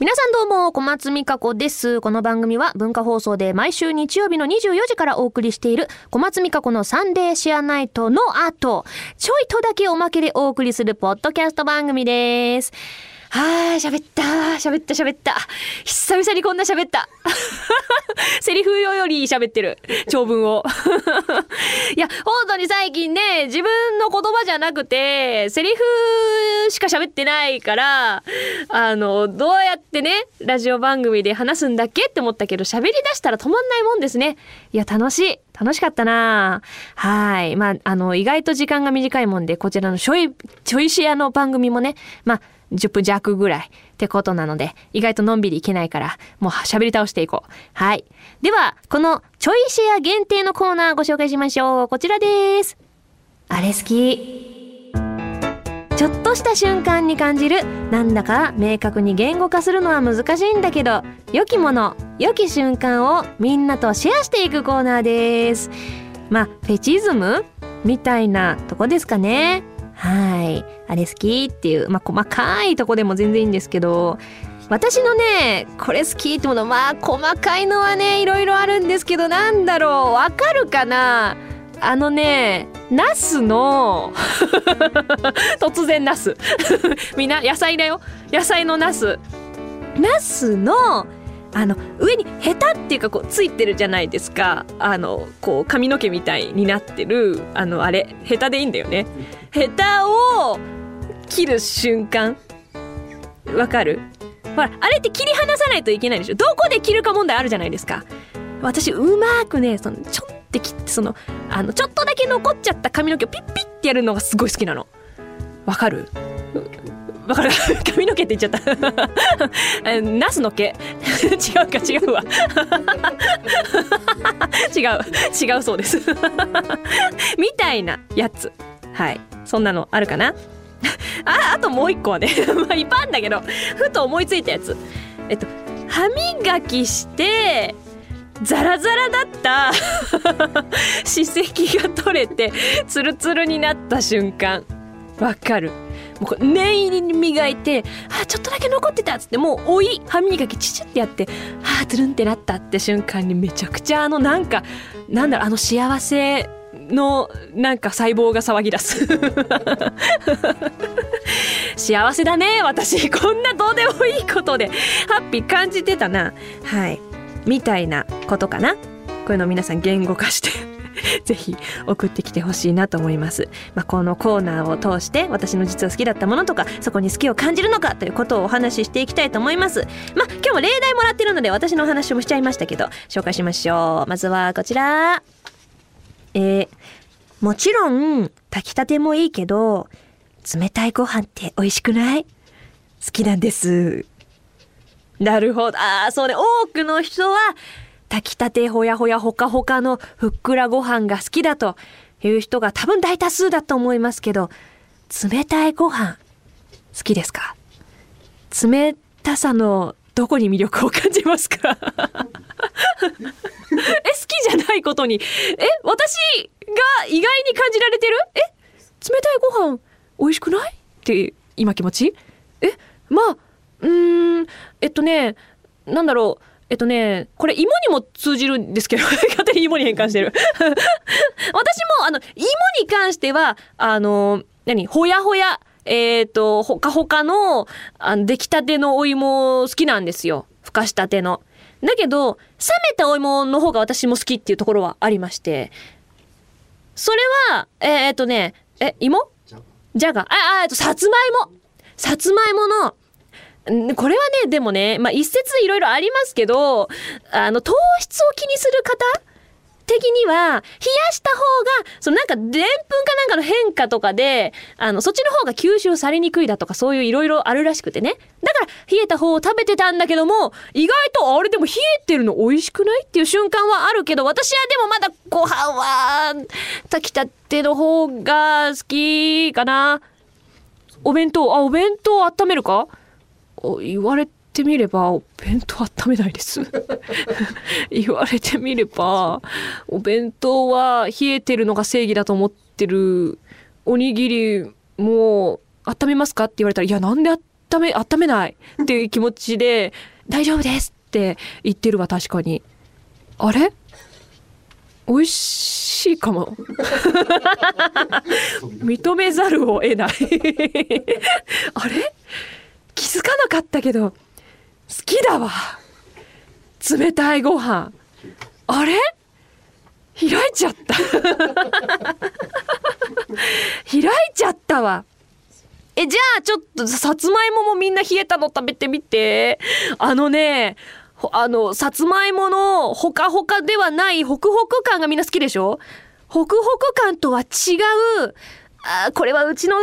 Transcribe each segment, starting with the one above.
皆さんどうも、小松美香子です。この番組は文化放送で毎週日曜日の24時からお送りしている小松美香子のサンデーシェアナイトの後、ちょいとだけおまけでお送りするポッドキャスト番組です。はーい、喋った喋った喋った。久々にこんな喋った。セリフ用より喋ってる。長文を。いや、本当に最近ね、自分の言葉じゃなくて、セリフしか喋ってないから、あの、どうやってね、ラジオ番組で話すんだっけって思ったけど、喋り出したら止まんないもんですね。いや、楽しい。楽しかったなはい。まあ、あの、意外と時間が短いもんで、こちらのちょい、ちょいシェアの番組もね、まあ、10分弱ぐらいってことなので、意外とのんびりいけないから、もう喋り倒していこう。はい。では、このちょいシェア限定のコーナーご紹介しましょう。こちらです。あれ好き。とした瞬間に感じる、なんだか明確に言語化するのは難しいんだけど、良きもの、良き瞬間をみんなとシェアしていくコーナーです。まあ、フェチズムみたいなとこですかね。はい。あれ好きっていう、まあ、細かいとこでも全然いいんですけど、私のね、これ好きってもの、まあ、細かいのはね、いろいろあるんですけど、なんだろう、わかるかな？あのね、ナスの、突然ナス。みんな野菜だよ。野菜のナス。ナスの、あの上にヘタっていうかこうついてるじゃないですかあのこう髪の毛みたいになってるあのあれヘタでいいんだよねヘタを切る瞬間わかる？ほらあれって切り離さないといけないでしょどこで切るか問題あるじゃないですか私うまくねそのちょっってそのあのちょっとだけ残っちゃった髪の毛をピッピッってやるのがすごい好きなの。わかる？わかる？髪の毛って言っちゃった。ナスの毛？違うか違うわ。違う。違うそうです。みたいなやつ。はい。そんなのあるかな？ああともう一個はねまあいっぱいあるんだけどふと思いついたやつ。えっと歯磨きしてザラザラだった。歯石が取れてツルツルになった瞬間。わかる。もう念入りに磨いてあちょっとだけ残ってたっつってもうおい歯磨きチチってやってあつるんってなったって瞬間にめちゃくちゃあのなんかなんだろうあの幸せのなんか細胞が騒ぎ出す。幸せだね私。こんなどうでもいいことでハッピー感じてたな。はい。みたいなことかなこういうのを皆さん言語化して ぜひ送ってきてほしいなと思います。まあ、このコーナーを通して私の実は好きだったものとかそこに好きを感じるのかということをお話ししていきたいと思います。まあ、今日も例題もらってるので私のお話もしちゃいましたけど紹介しましょう。まずはこちら。えー、もちろん炊きたてもいいけど冷たいご飯って美味しくない？好きなんです。なるほど。ああ、そうね。多くの人は炊きたてほやほやほかほかのふっくらご飯が好きだという人が多分大多数だと思いますけど、冷たいご飯好きですか？冷たさのどこに魅力を感じますか？え、好きじゃないことに。え、私が意外に感じられてる？え、冷たいご飯美味しくない？って今気持ち？え、まあ、うーん、えっとね、なんだろう。えっとね、これ芋にも通じるんですけど、勝手に芋に変換してる。私も、あの、芋に関しては、あの、何、ほやほや、えっ、と、ほかほかの、あの、出来たてのお芋好きなんですよ。ふかしたての。だけど、冷めたお芋の方が私も好きっていうところはありまして、それは、えっ、とね、え、芋？じゃが、あ、あ、えっと、さつまいも。さつまいもの、んこれはね、でもね、まあ、一説いろいろありますけど、あの、糖質を気にする方的には、冷やした方が、そのなんか、でんぷんかなんかの変化とかで、あの、そっちの方が吸収されにくいだとか、そういういろいろあるらしくてね。だから、冷えた方を食べてたんだけども、意外と、あれでも冷えてるの美味しくないっていう瞬間はあるけど、私はでもまだご飯は、炊きたての方が好きかな。お弁当、あ、お弁当温めるか？言われてみればお弁当温めないです 言われてみればお弁当は冷えてるのが正義だと思ってるおにぎりもう温めますかって言われたらいやなんで温温め、温めないっていう気持ちで、大丈夫ですって言ってるわ、確かに。あれ？美味しいかも。認めざるを得ないあれ？気づかなかったけど、好きだわ。冷たいご飯。あれ？開いちゃった 開いちゃったわ。え、じゃあちょっとさつまいももみんな冷えたの食べてみて。あのね、あの、さつまいものほかほかではないホクホク感がみんな好きでしょ？ホクホク感とは違う、あこれはうちの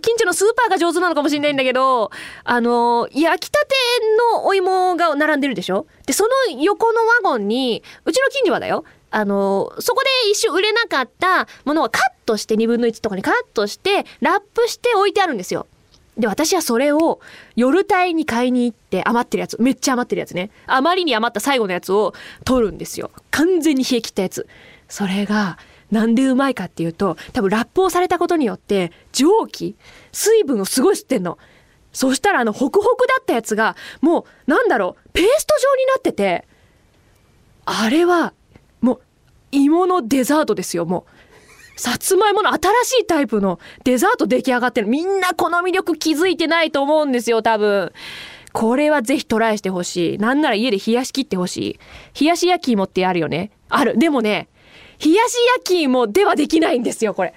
近所のスーパーが上手なのかもしれないんだけど、あの、焼きたてのお芋が並んでるでしょ？で、その横のワゴンに、うちの近所はだよ。あの、そこで一瞬売れなかったものをカットして2分の1とかにカットして、ラップして置いてあるんですよ。で、私はそれを夜帯に買いに行って余ってるやつ、めっちゃ余ってるやつね。あまりに余った最後のやつを取るんですよ。完全に冷え切ったやつ。それが、なんでうまいかっていうと、多分ラップをされたことによって、蒸気、水分をすごい吸ってんの。そしたらあの、ホクホクだったやつが、もう、なんだろう、ペースト状になってて、あれは、もう、芋のデザートですよ、もう。さつまいもの新しいタイプのデザート出来上がってる。みんなこの魅力気づいてないと思うんですよ、多分。これはぜひトライしてほしい。なんなら家で冷やし切ってほしい。冷やし焼き芋ってあるよね。ある。でもね、冷やし焼き芋ではできないんですよ、これ。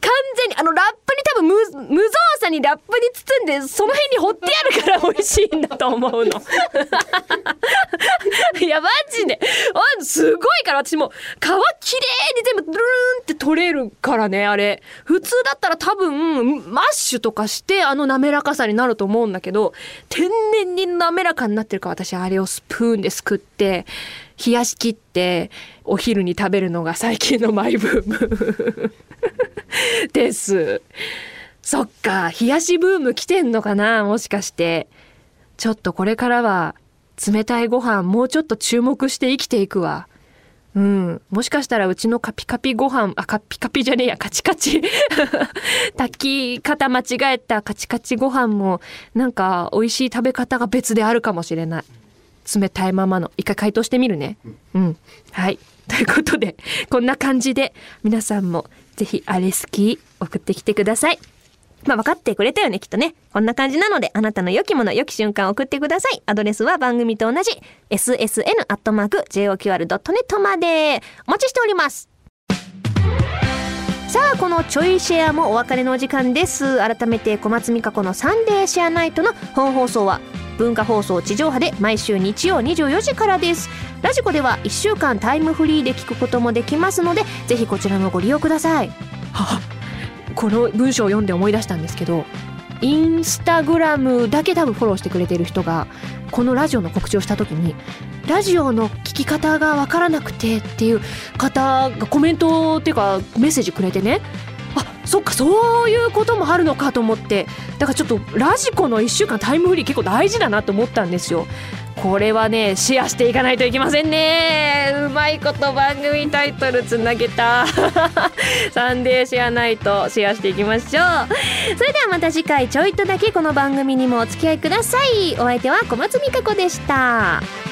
完全に、あの、ラップに多分無、無造作にラップに包んで、その辺に掘ってあるから美味しいんだと思うの。いや、マジで。すごいから、私も、皮きれいに全部、ドゥルーンって取れるからね、あれ。普通だったら多分、マッシュとかして、あの滑らかさになると思うんだけど、天然に滑らかになってるから、私、あれをスプーンですくって、冷やし切って、お昼に食べるのが最近のマイブーム です。そっか、冷やしブーム来てんのかなもしかして。ちょっとこれからは冷たいご飯もうちょっと注目して生きていくわ。うん。もしかしたらうちのカピカピご飯、あ、カピカピじゃねえや、カチカチ。炊き方間違えたカチカチご飯も、なんか美味しい食べ方が別であるかもしれない。冷たいままの。一回解凍してみるね。うん。はい。ということで、こんな感じで、皆さんもぜひあれ好き送ってきてください。まあ分かってくれたよね、きっとね。こんな感じなので、あなたの良きもの、良き瞬間を送ってください。アドレスは番組と同じ、ssn.joqr.net まで。お待ちしております。さあ、このちょいシェアもお別れのお時間です。改めて小松美香子のサンデーシェアナイトの本放送は文化放送地上波で毎週日曜24時からです。ラジコでは1週間タイムフリーで聞くこともできますのでぜひこちらもご利用ください。は この文章を読んで思い出したんですけどインスタグラムだけ多分フォローしてくれてる人がこのラジオの告知をした時にラジオの聞き方がわからなくてっていう方がコメントっていうかメッセージくれてねそっかそういうこともあるのかと思って。だからちょっとラジコの1週間タイムフリー結構大事だなと思ったんですよ。これはねシェアしていかないといけませんね。うまいこと番組タイトルつなげた。サンデーシェアナイトシェアしていきましょう。それではまた次回ちょいとだけこの番組にもお付き合いください。お相手は小松美香子でした。